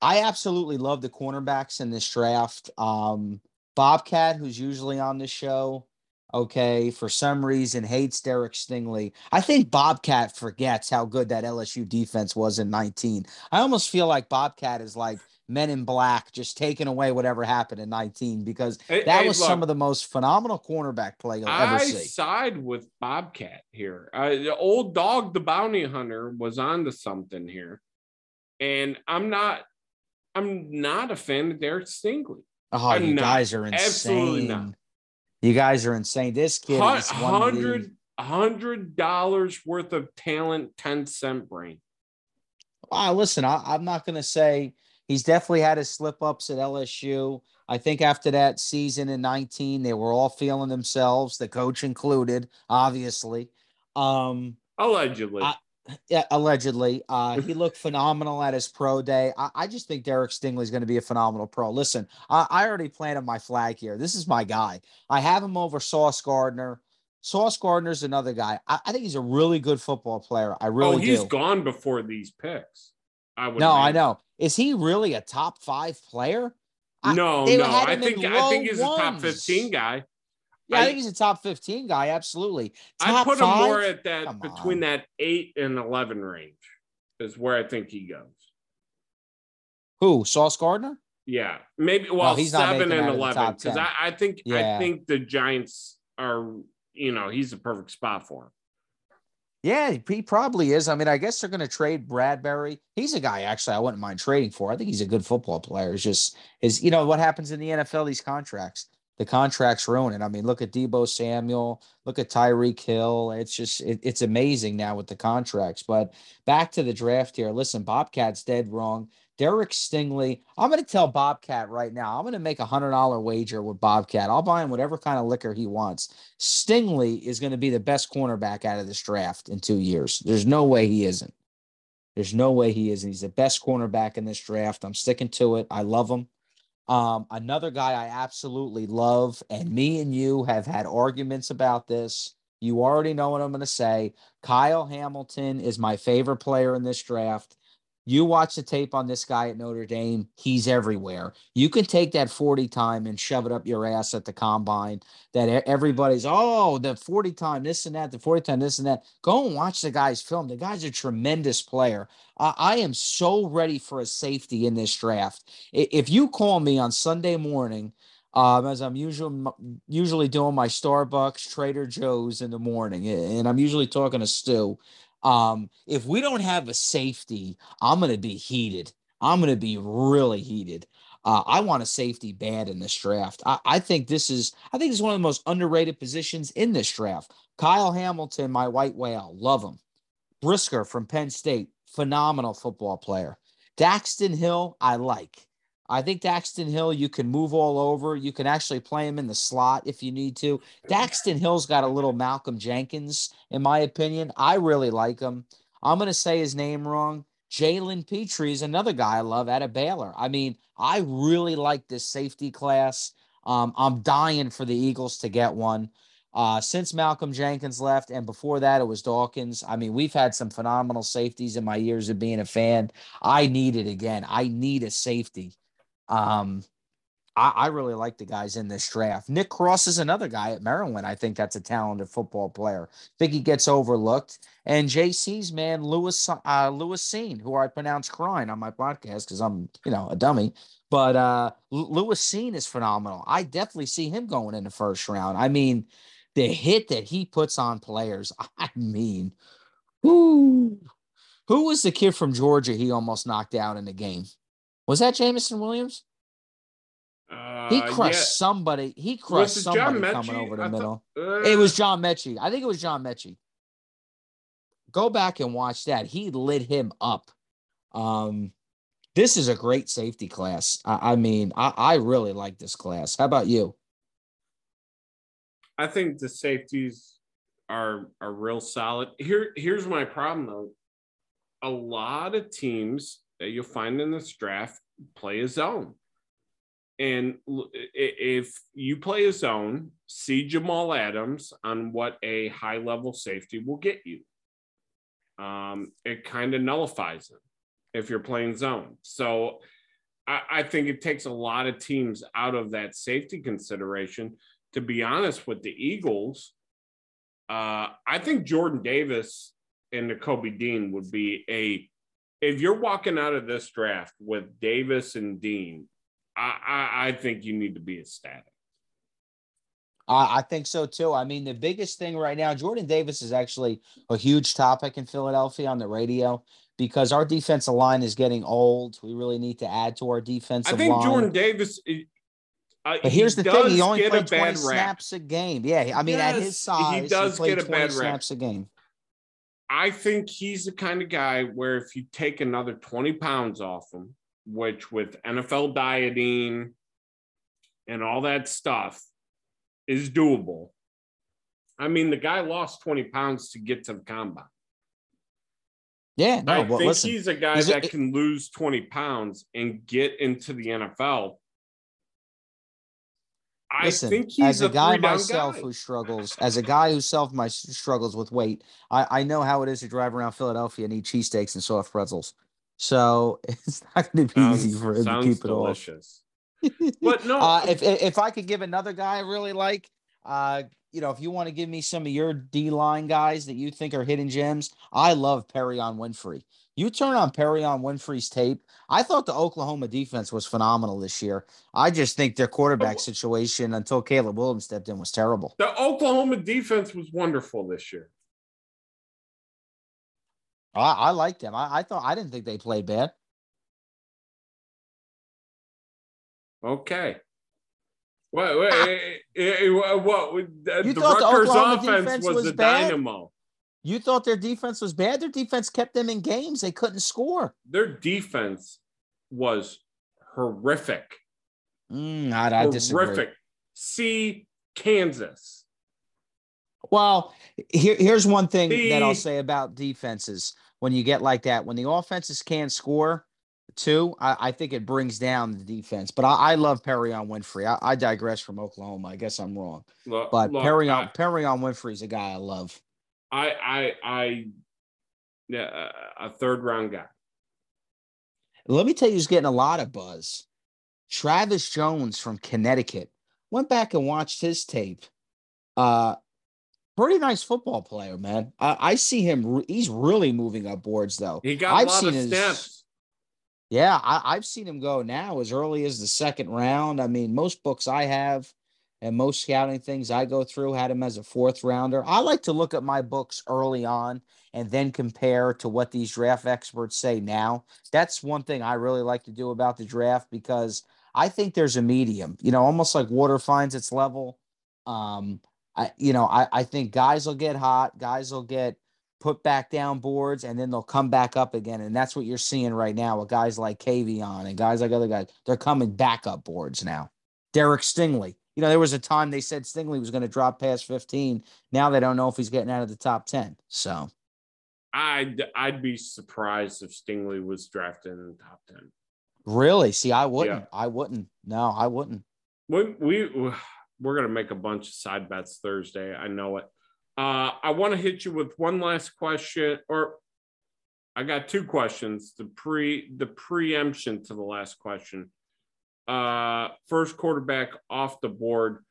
I absolutely love the cornerbacks in this draft. Um, Bobcat, who's usually on this show, okay, for some reason hates Derek Stingley. I think Bobcat forgets how good that LSU defense was in 19. I almost feel like Bobcat is like Men in Black just taking away whatever happened in 19 because that hey, was look, some of the most phenomenal cornerback play you'll ever I see. I side with Bobcat here. Uh, the old dog, the bounty hunter, was on to something here, and I'm not. I'm not a fan of Derek Stingley. Oh, I'm you not. guys are insane. Absolutely not. You guys are insane. This kid H- is hundred hundred dollars worth of talent, ten cent brain. Wow, listen, I, I'm not going to say he's definitely had his slip ups at LSU. I think after that season in 19, they were all feeling themselves, the coach included, obviously. Um, allegedly. I, yeah, allegedly. Uh, he looked phenomenal at his pro day. I, I just think Derek Stingley is going to be a phenomenal pro. Listen, I, I already planted my flag here. This is my guy. I have him over Sauce Gardner. Sauce Gardner's another guy. I, I think he's a really good football player. I really oh, he's do. gone before these picks. I would. No, I know. Is he really a top five player? No, I, no. I think I think he's ones. a top fifteen guy. Yeah, I, I, think he's a top fifteen guy. Absolutely. Top I put five? him more at that Come between on. that eight and eleven range is where I think he goes. Who? Sauce Gardner? Yeah, maybe. Oh, well, no, he's seven and eleven because I, I, think yeah. I think the Giants are. You know, he's a perfect spot for him. Yeah, he probably is. I mean, I guess they're going to trade Bradbury. He's a guy actually I wouldn't mind trading for. I think he's a good football player. It's just is you know what happens in the NFL these contracts the contracts ruin it. I mean, look at Deebo Samuel, look at Tyreek Hill. It's just it, it's amazing now with the contracts. But back to the draft here. Listen, Bobcat's dead wrong. Derek Stingley. I'm going to tell Bobcat right now. I'm going to make a hundred dollar wager with Bobcat. I'll buy him whatever kind of liquor he wants. Stingley is going to be the best cornerback out of this draft in two years. There's no way he isn't. There's no way he isn't. He's the best cornerback in this draft. I'm sticking to it. I love him. Um, another guy I absolutely love, and me and you have had arguments about this. You already know what I'm going to say. Kyle Hamilton is my favorite player in this draft. You watch the tape on this guy at Notre Dame, he's everywhere. You can take that 40 time and shove it up your ass at the combine. That everybody's, oh, the 40 time, this and that, the 40 time, this and that. Go and watch the guy's film. The guy's a tremendous player. I, I am so ready for a safety in this draft. If you call me on Sunday morning, um, as I'm usually usually doing my Starbucks, Trader Joe's in the morning, and I'm usually talking to Stu. Um, if we don't have a safety, I'm going to be heated. I'm going to be really heated. Uh, I want a safety bad in this draft. I, I, think this is I think this is one of the most underrated positions in this draft. Kyle Hamilton, my white whale, love him. Brisker from Penn State, phenomenal football player. Daxton Hill, I like. I think Daxton Hill, you can move all over. You can actually play him in the slot if you need to. Daxton Hill's got a little Malcolm Jenkins, in my opinion. I really like him. I'm going to say his name wrong. Jalen Pitre is another guy I love out of Baylor. I mean, I really like this safety class. Um, I'm dying for the Eagles to get one. Uh, since Malcolm Jenkins left, and before that, it was Dawkins. I mean, we've had some phenomenal safeties in my years of being a fan. I need it again. I need a safety. Um, I, I, really like the guys in this draft. Nick Cross is another guy at Maryland. I think that's a talented football player. I think he gets overlooked. And JC's man, Lewis uh, Lewis Cine, who I pronounce crying on my podcast because I'm, you know, a dummy. But uh, Lewis Cine is phenomenal. I definitely see him going in the first round. I mean, the hit that he puts on players. I mean, who who was the kid from Georgia he almost knocked out in the game? Was that Jameson Williams? Uh, he crushed yeah. somebody. He crushed somebody coming over the I middle. Thought, uh... It was John Metchie. I think it was John Metchie. Go back and watch that. He lit him up. Um, this is a great safety class. I, I mean, I, I really like this class. How about you? I think the safeties are are real solid. Here, here's my problem though. A lot of teams that you'll find in this draft play a zone. And if you play a zone, see Jamal Adams on what a high level safety will get you. Um, it kind of nullifies it if you're playing zone. So I, I think it takes a lot of teams out of that safety consideration. To be honest with the Eagles, uh, I think Jordan Davis and Nakobe Dean would be a if you're walking out of this draft with Davis and Dean, I, I, I think you need to be ecstatic. I, I think so too. I mean, the biggest thing right now, Jordan Davis is actually a huge topic in Philadelphia on the radio because our defensive line is getting old. We really need to add to our defensive line. I think line. Jordan Davis. Uh, but here's the thing: he only played twenty snaps a game. Yeah, I mean, yes, at his size, he does he get a bad snaps rap. a game. I think he's the kind of guy where if you take another 20 pounds off him, which with NFL dieting and all that stuff is doable. I mean, the guy lost 20 pounds to get to the combine. Yeah, no, I well, think listen, he's a guy that it, can lose 20 pounds and get into the NFL I Listen, think he's as a, a guy myself guy. who struggles, as a guy who self my struggles with weight, I, I know how it is to drive around Philadelphia and eat cheesesteaks and soft pretzels. So it's not going to be sounds, easy for him to keep delicious. it off. but no, uh, if if I could give another guy I really like, uh, you know, if you want to give me some of your D line guys that you think are hidden gems, I love Perrion Winfrey. You turn on Perrion Winfrey's tape. I thought the Oklahoma defense was phenomenal this year. I just think their quarterback oh. situation until Caleb Williams stepped in was terrible. The Oklahoma defense was wonderful this year. I, I liked them. I, I thought I didn't think they played bad. Okay. Wait, wait, ah. eh, eh, eh, what? what the, you the thought Rutgers the Oklahoma offense was, was a bad? dynamo. You thought their defense was bad. Their defense kept them in games. They couldn't score. Their defense was horrific. Mm, I, I horrific. See Kansas. Well, here, here's one thing that I'll say about defenses. When you get like that, when the offenses can't score, too, I, I think it brings down the defense. But I, I love Perrion Winfrey. I, I, digress from Oklahoma. I guess I'm wrong. Look, but look, Perrion Perrion Winfrey's a guy I love. I I I yeah, a third round guy. Let me tell you, who's getting a lot of buzz. Travis Jones from Connecticut. Went back and watched his tape. Uh, pretty nice football player, man. I, I see him. He's really moving up boards, though. He got I've a lot of his, steps. Yeah, I, I've seen him go now as early as the second round. I mean, most books I have and most scouting things I go through had him as a fourth rounder. I like to look at my books early on and then compare to what these draft experts say now. That's one thing I really like to do about the draft because I think there's a medium, you know, almost like water finds its level. Um, I, you know, I, I think guys will get hot, guys will get put back down boards, and then they'll come back up again. And that's what you're seeing right now with guys like Kayvon and guys like other guys. They're coming back up boards now. Derek Stingley, you know, there was a time they said Stingley was going to drop past 15. Now they don't know if he's getting out of the top 10. So I'd I'd be surprised if Stingley was drafted in the top 10. Really? See, I wouldn't. Yeah. I wouldn't. No, I wouldn't. We we we're gonna make a bunch of side bets Thursday. I know it. Uh, I want to hit you with one last question, or I got two questions. The pre the preemption to the last question uh, first quarterback off the board.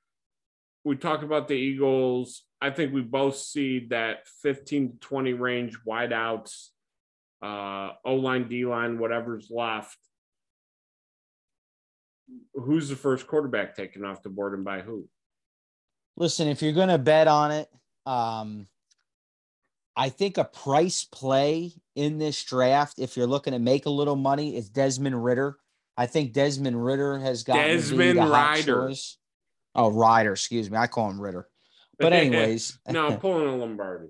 We talked about the Eagles. I think we both see that 15 to 20 range wideouts, uh, O line, D line, whatever's left. Who's the first quarterback taken off the board and by who? Listen, if you're going to bet on it, um, I think a price play in this draft, if you're looking to make a little money, is Desmond Ridder I think Desmond Ritter has got Desmond Ridder. Oh, Ryder, excuse me. I call him Ritter. But anyways, no, I'm pulling a Lombardi.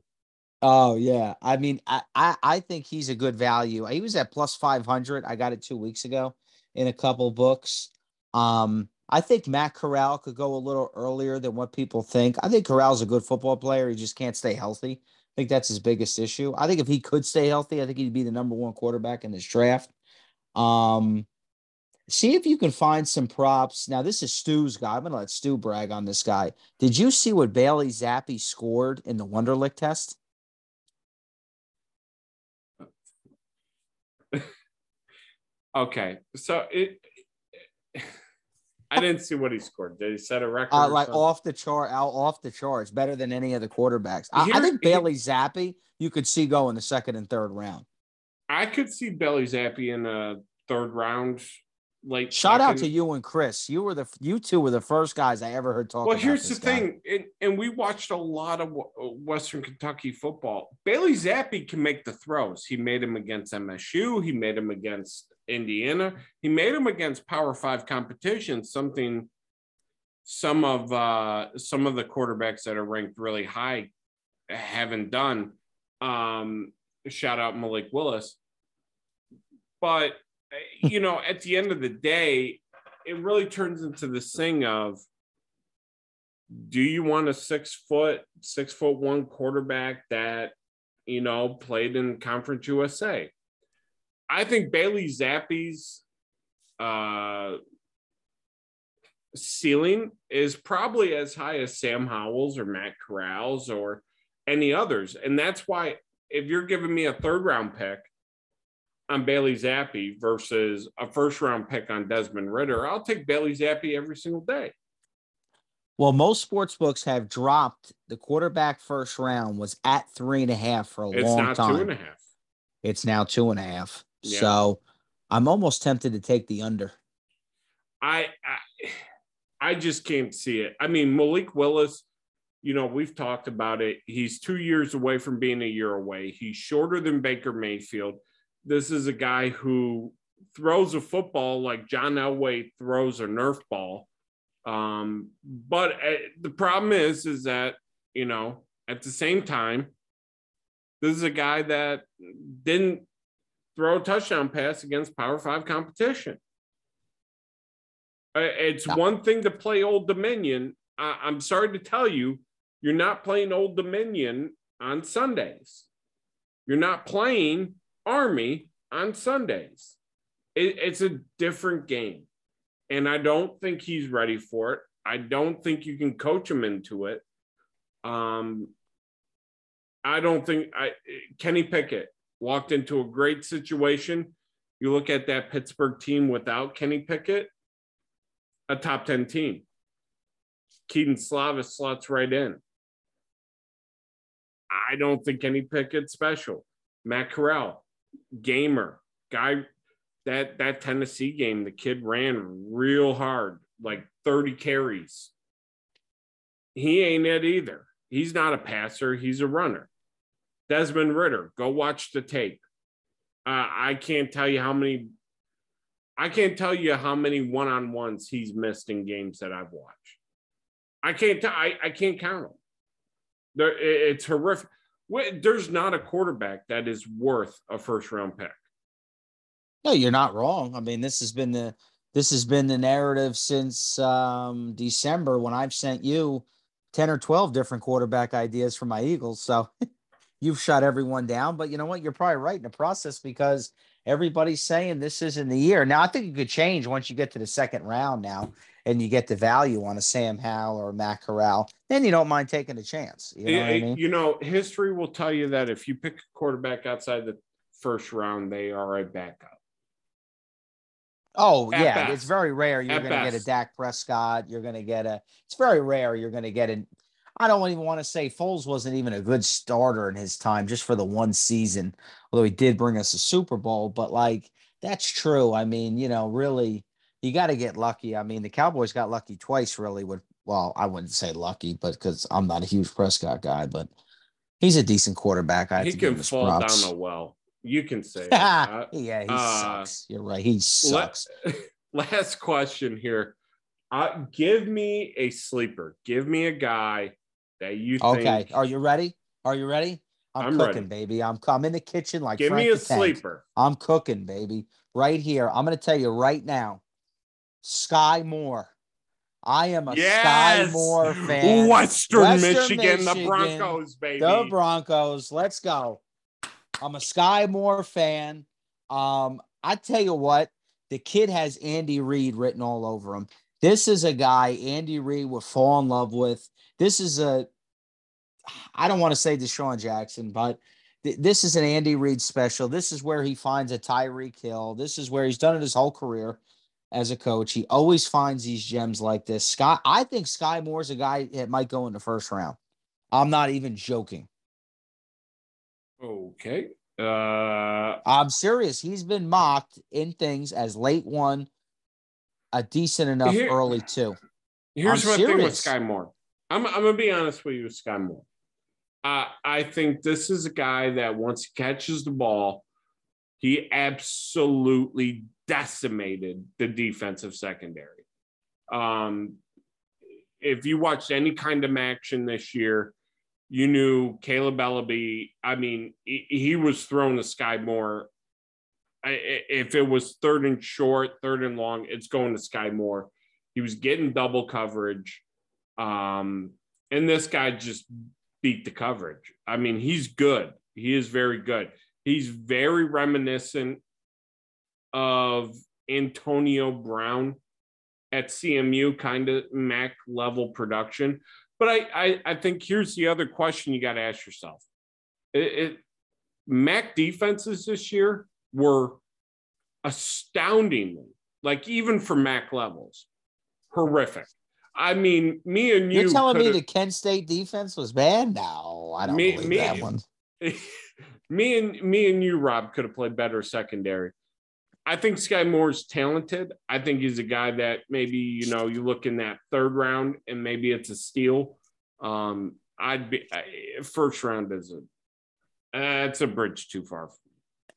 Oh yeah, I mean, I, I I think he's a good value. He was at plus five hundred. I got it two weeks ago in a couple books. Um, I think Matt Corral could go a little earlier than what people think. I think Corral's a good football player. He just can't stay healthy. I think that's his biggest issue. I think if he could stay healthy, I think he'd be the number one quarterback in this draft. Um, see if you can find some props. Now, this is Stu's guy. I'm going to let Stu brag on this guy. Did you see what Bailey Zappe scored in the Wonderlic test? okay. So it. I didn't see what he scored. Did he set a record? Uh, like off the chart, out off the charts, better than any of the quarterbacks. I, I think Bailey Zappe you could see go in the second and third round. I could see Bailey Zappe in a third round like shout out to you and Chris. You were the you two were the first guys I ever heard talk. Well, here's the guy. thing, and, and, we watched a lot of Western Kentucky football. Bailey Zappe can make the throws. He made him against MSU. He made him against Indiana. He made him against Power Five competition. Something some of uh, some of the quarterbacks that are ranked really high haven't done. Um, shout out Malik Willis, but you know, at the end of the day, it really turns into this thing of do you want a six foot, six foot one quarterback that, you know, played in Conference USA? I think Bailey Zappe's uh, ceiling is probably as high as Sam Howell's or Matt Corral's or any others. And that's why if you're giving me a third round pick, on Bailey Zappe versus a first round pick on Desmond Ritter, I'll take Bailey Zappe every single day. Well, most sports books have dropped the quarterback first round was at three and a half for a it's long time. Two and a half. It's now two and a half. Yeah. So I'm almost tempted to take the under. I, I I just can't see it. I mean, Malik Willis, you know, we've talked about it. He's two years away from being a year away. He's shorter than Baker Mayfield this is a guy who throws a football like John Elway throws a Nerf ball. Um, but uh, the problem is, is that you know at the same time, this is a guy that didn't throw a touchdown pass against Power Five competition. It's one thing to play Old Dominion. I, I'm sorry to tell you, you're not playing Old Dominion on Sundays. You're not playing Army on Sundays. It, it's a different game. And I don't think he's ready for it. I don't think you can coach him into it. Um, I don't think I Kenny Pickett walked into a great situation. You look at that Pittsburgh team without Kenny Pickett, a top 10 team. Kedon Slovis slots right in. I don't think Kenny Pickett's special. Matt Corral, gamer, guy that that Tennessee game, the kid ran real hard, like 30 carries. He ain't it either. He's not a passer, he's a runner. Desmond Ritter, go watch the tape. Uh, I can't tell you how many I can't tell you how many one-on-ones he's missed in games that I've watched. I can't tell I, I can't count them. It's horrific. There's not a quarterback that is worth a first round pick. No, you're not wrong. I mean, this has been the this has been the narrative since um, December when I've sent you 10 or 12 different quarterback ideas for my Eagles. So you've shot everyone down. But you know what? You're probably right in the process because everybody's saying this isn't the year. Now, I think it could change once you get to the second round now and you get the value on a Sam Howell or a Matt Corral, then you don't mind taking a chance. You know, I mean? you know, history will tell you that if you pick a quarterback outside the first round, they are a backup. Oh At yeah, best. it's very rare you're going to get a Dak Prescott. You're going to get a. It's very rare you're going to get an. I don't even want to say Foles wasn't even a good starter in his time, just for the one season. Although he did bring us a Super Bowl, but like that's true. I mean, you know, really, you got to get lucky. I mean, the Cowboys got lucky twice, really. With well, I wouldn't say lucky, but because I'm not a huge Prescott guy, but he's a decent quarterback. I he can fall props. down a well. You can say, yeah, he uh, sucks. You're right. He sucks. last question here. Uh, give me a sleeper. Give me a guy that you okay. Are you ready? Are you ready? I'm, I'm cooking, ready. baby. I'm, I'm in the kitchen like give Frank me a sleeper. I'm cooking, baby. Right here. I'm going to tell you right now. Skyy Moore. I am a yes! Skyy Moore fan. Western, Western Michigan, Michigan, the Broncos, baby. The Broncos. Let's go. I'm a Skyy Moore fan. Um, I tell you what, the kid has Andy Reid written all over him. This is a guy Andy Reid would fall in love with. This is a, I don't want to say DeSean Jackson, but th- this is an Andy Reid special. This is where he finds a Tyreek Hill. This is where he's done it his whole career as a coach. He always finds these gems like this. Scott, I think Skyy Moore's a guy that might go in the first round. I'm not even joking. Okay. Uh I'm serious. He's been mocked in things as late one, a decent enough here, early two. Here's I'm my serious. thing with Skyy Moore. I'm I'm gonna be honest with you Skyy Moore. Uh, I think this is a guy that once he catches the ball, he absolutely decimated the defensive secondary. Um, if you watched any kind of action this year, you knew Kaleb Eleby. I mean, he, he was throwing to Skyy Moore. I, If it was third and short, third and long, it's going to Skyy Moore. He was getting double coverage. Um, and this guy just beat the coverage. I mean, he's good. He is very good. He's very reminiscent of Antonio Brown at CMU, kind of Mac level production. But I, I, I think here's the other question you got to ask yourself. It, it, Mac defenses this year were astoundingly, like even for Mac levels, horrific. I mean, me and you. You're telling me the Kent State defense was bad? No, I don't me, believe me, that one. me and me and you, Rob, could have played better secondary. I think Skyy Moore's talented. I think he's a guy that maybe you know you look in that third round and maybe it's a steal. Um, I'd be I, first round is a uh, it's a bridge too far.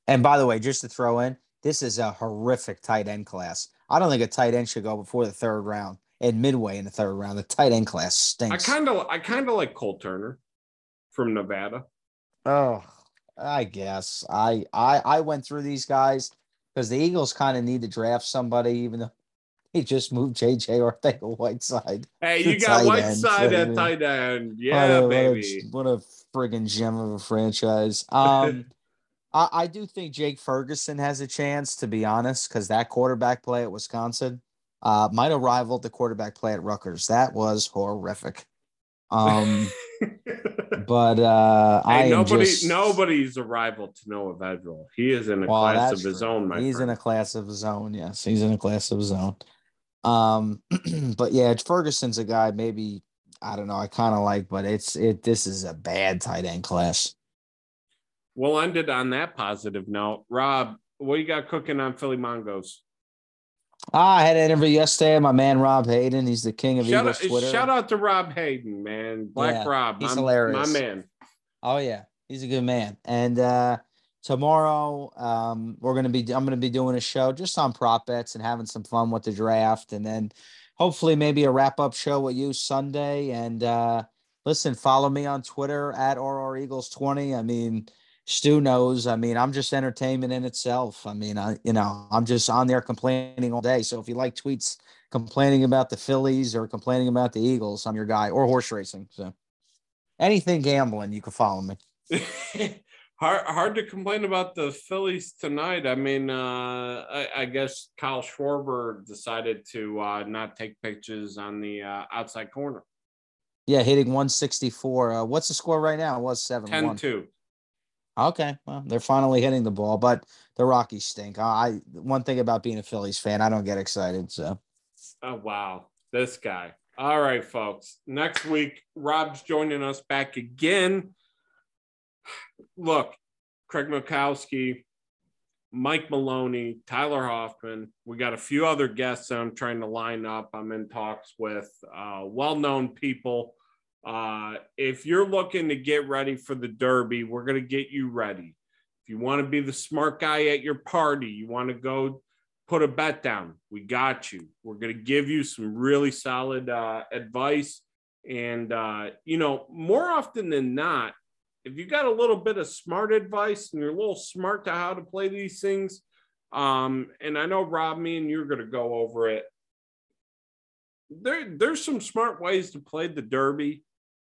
And by the way, just to throw in, this is a horrific tight end class. I don't think a tight end should go before the third round. At midway in the third round. The tight end class stinks. I kind of I kind of like Cole Turner from Nevada. Oh, I guess I I I went through these guys because the Eagles kind of need to draft somebody, even though he just moved JJ Arcega-Whiteside. Hey, you got Whiteside at tight end. Yeah, what a, baby. What a, what a friggin' gem of a franchise. Um, I, I do think Jake Ferguson has a chance, to be honest, because that quarterback play at Wisconsin uh, might have rivaled the quarterback play at Rutgers. That was horrific. Um, but uh, hey, I nobody, just, nobody's a rival to Noah Vedral. He is in a well, class of his own. he's friend. in a class of his own. Yes, he's in a class of his own. Um, but yeah, Ferguson's a guy. Maybe I don't know. I kind of like, but it's it. This is a bad tight end class. We'll end it on that positive note. Rob, what you got cooking on Philly Mongos? Ah, I had an interview yesterday. My man Rob Hayden, he's the king of shout Eagles out, Twitter. Shout out to Rob Hayden, man. Black yeah, Rob, he's my, hilarious. My man. Oh yeah, he's a good man. And uh tomorrow, um, we're gonna be I'm gonna be doing a show just on prop bets and having some fun with the draft, and then hopefully maybe a wrap up show with you Sunday. And uh listen, follow me on Twitter at RR Eagles 20. I mean Stu knows. I mean, I'm just entertainment in itself. I mean, I you know, I'm just on there complaining all day. So if you like tweets complaining about the Phillies or complaining about the Eagles, I'm your guy or horse racing. So anything gambling, you can follow me. hard hard to complain about the Phillies tonight. I mean, uh, I, I, guess Kyle Schwarber decided to uh, not take pitches on the uh, outside corner. Yeah, hitting 164. Uh, what's the score right now? It was 7 10 2. Okay, well, they're finally hitting the ball, but the Rockies stink. I one thing about being a Phillies fan, I don't get excited. So, oh wow, this guy. All right, folks. Next week, Rob's joining us back again. Look, Craig Mikowski, Mike Maloney, Tyler Hoffman. We got a few other guests I'm trying to line up. I'm in talks with uh, well-known people uh, if you're looking to get ready for the Derby, we're going to get you ready. If you want to be the smart guy at your party, you want to go put a bet down, we got you. We're going to give you some really solid uh, advice. And, uh, you know, more often than not, if you got a little bit of smart advice and you're a little smart to how to play these things, um, and I know Rob, me and you're going to go over it. There, there's some smart ways to play the Derby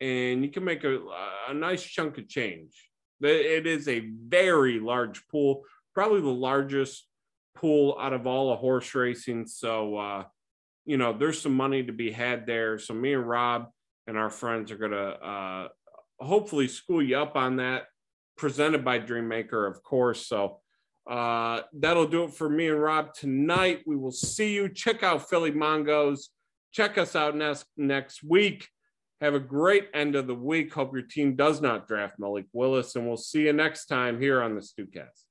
and you can make a, a nice chunk of change. It is a very large pool, probably the largest pool out of all of horse racing. So, uh, you know, there's some money to be had there. So, me and Rob and our friends are going to uh, hopefully school you up on that. Presented by Dreammaker, of course. So, uh, that'll do it for me and Rob tonight. We will see you. Check out Philly Mongos. Check us out next next week. Have a great end of the week. Hope your team does not draft Malik Willis, and we'll see you next time here on the Stewcast.